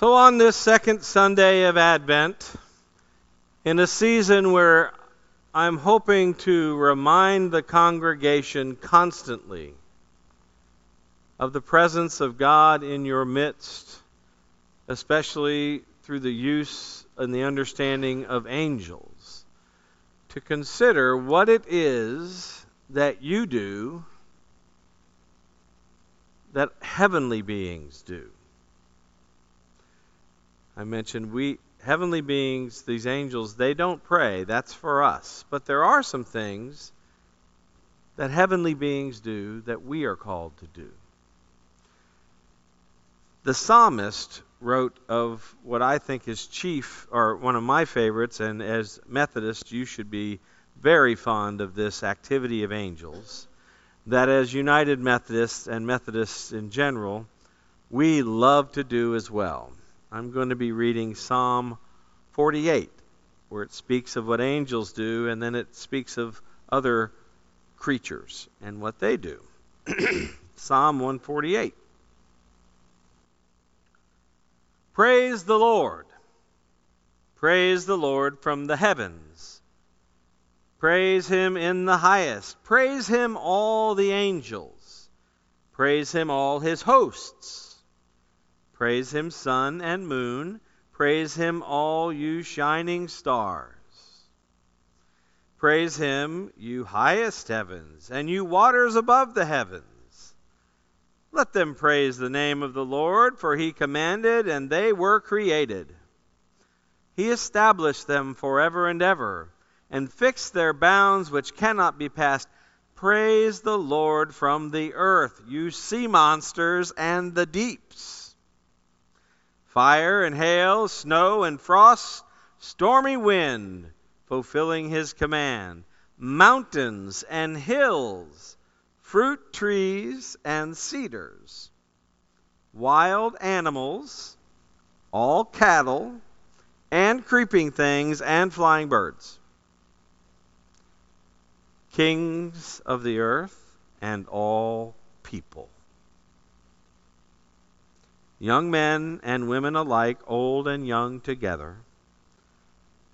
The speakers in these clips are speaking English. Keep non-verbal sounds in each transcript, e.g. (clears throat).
So, on this second Sunday of Advent, in a season where I'm hoping to remind the congregation constantly of the presence of God in your midst, especially through the use and the understanding of angels, to consider what it is that you do that heavenly beings do. I mentioned we heavenly beings, these angels, they don't pray. That's for us. But there are some things that heavenly beings do that we are called to do. The psalmist wrote of what I think is chief, or one of my favorites, and as Methodists, you should be very fond of this activity of angels. That as United Methodists and Methodists in general, we love to do as well. I'm going to be reading Psalm 48, where it speaks of what angels do, and then it speaks of other creatures and what they do. (clears throat) Psalm 148. Praise the Lord. Praise the Lord from the heavens. Praise him in the highest. Praise him, all the angels. Praise him, all his hosts. Praise him, sun and moon. Praise him, all you shining stars. Praise him, you highest heavens, and you waters above the heavens. Let them praise the name of the Lord, for he commanded, and they were created. He established them forever and ever, and fixed their bounds which cannot be passed. Praise the Lord from the earth, you sea monsters and the deeps fire and hail, snow and frost, stormy wind, fulfilling his command, mountains and hills, fruit trees and cedars, wild animals, all cattle, and creeping things and flying birds, kings of the earth and all people young men and women alike, old and young together.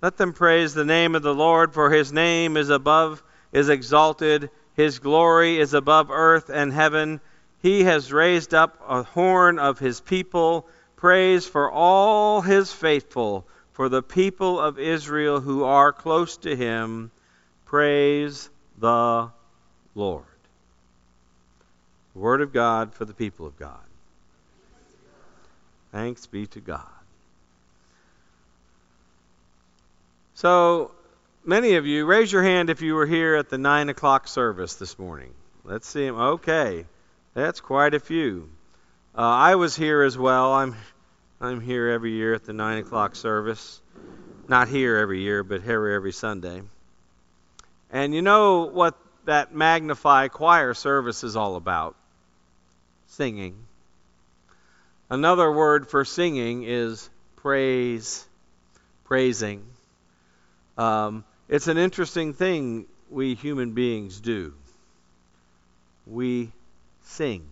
Let them praise the name of the Lord, for his name is above, is exalted, his glory is above earth and heaven. He has raised up a horn of his people. Praise for all his faithful, for the people of Israel who are close to him. Praise the Lord. word of God for the people of God. Thanks be to God. So, many of you, raise your hand if you were here at the 9 o'clock service this morning. Let's see. Okay, that's quite a few. Uh, I was here as well. I'm, I'm here every year at the 9 o'clock service. Not here every year, but here every Sunday. And you know what that Magnify choir service is all about? Singing. Another word for singing is praise, praising. Um, it's an interesting thing we human beings do. We sing.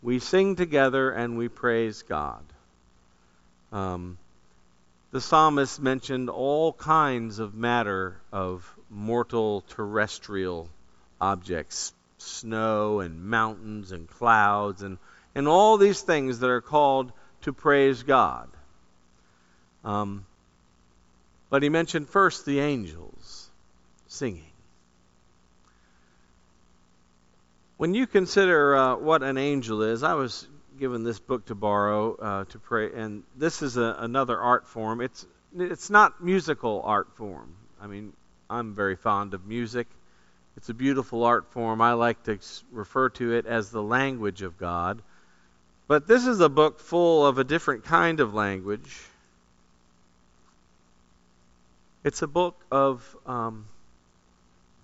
We sing together and we praise God. Um, the psalmist mentioned all kinds of matter of mortal terrestrial objects snow and mountains and clouds and and all these things that are called to praise God. Um, but he mentioned first the angels singing. When you consider uh, what an angel is, I was given this book to borrow uh, to pray, and this is a, another art form. It's it's not musical art form. I mean, I'm very fond of music. It's a beautiful art form. I like to refer to it as the language of God. But this is a book full of a different kind of language. It's a book of um,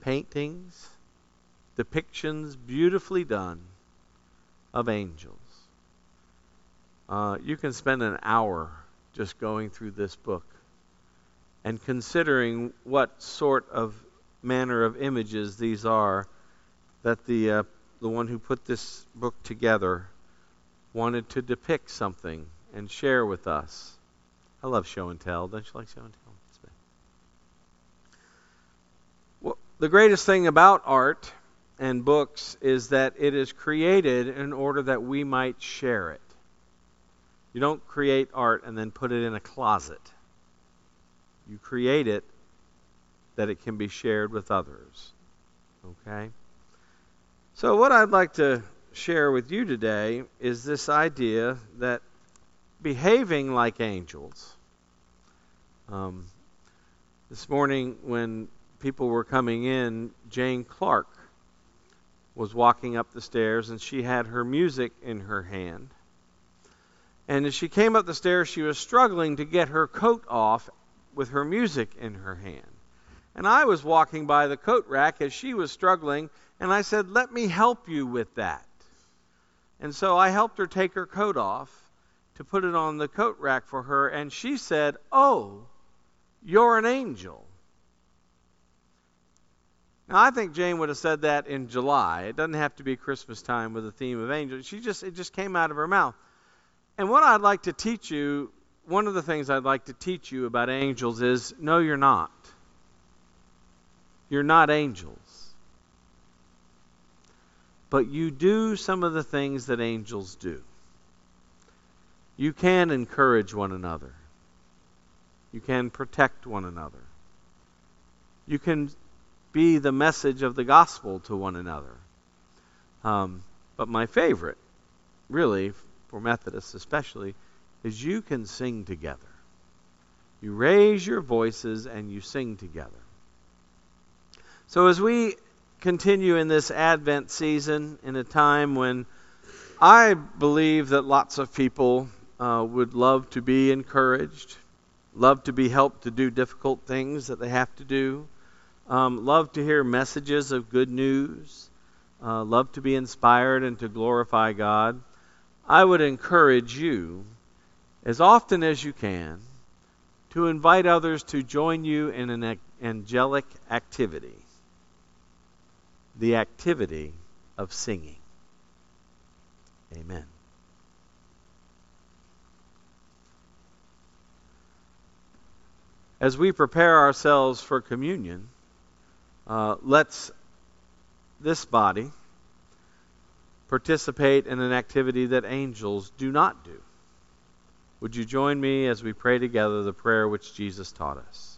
paintings, depictions beautifully done of angels. Uh, you can spend an hour just going through this book and considering what sort of manner of images these are that the uh, the one who put this book together wanted to depict something and share with us. I love show and tell. Don't you like show and tell? Well, the greatest thing about art and books is that it is created in order that we might share it. You don't create art and then put it in a closet. You create it that it can be shared with others. Okay? So, what I'd like to share with you today is this idea that behaving like angels. Um, this morning, when people were coming in, Jane Clark was walking up the stairs and she had her music in her hand. And as she came up the stairs, she was struggling to get her coat off with her music in her hand. And I was walking by the coat rack as she was struggling, and I said, Let me help you with that. And so I helped her take her coat off to put it on the coat rack for her, and she said, Oh, you're an angel. Now I think Jane would have said that in July. It doesn't have to be Christmas time with the theme of angels. She just it just came out of her mouth. And what I'd like to teach you, one of the things I'd like to teach you about angels is no you're not. You're not angels. But you do some of the things that angels do. You can encourage one another. You can protect one another. You can be the message of the gospel to one another. Um, but my favorite, really, for Methodists especially, is you can sing together. You raise your voices and you sing together. So as we continue in this Advent season, in a time when I believe that lots of people uh, would love to be encouraged, love to be helped to do difficult things that they have to do, um, love to hear messages of good news, uh, love to be inspired and to glorify God. I would encourage you, as often as you can, to invite others to join you in an angelic activity the activity of singing. Amen. As we prepare ourselves for communion, uh, let's this body participate in an activity that angels do not do. Would you join me as we pray together the prayer which Jesus taught us?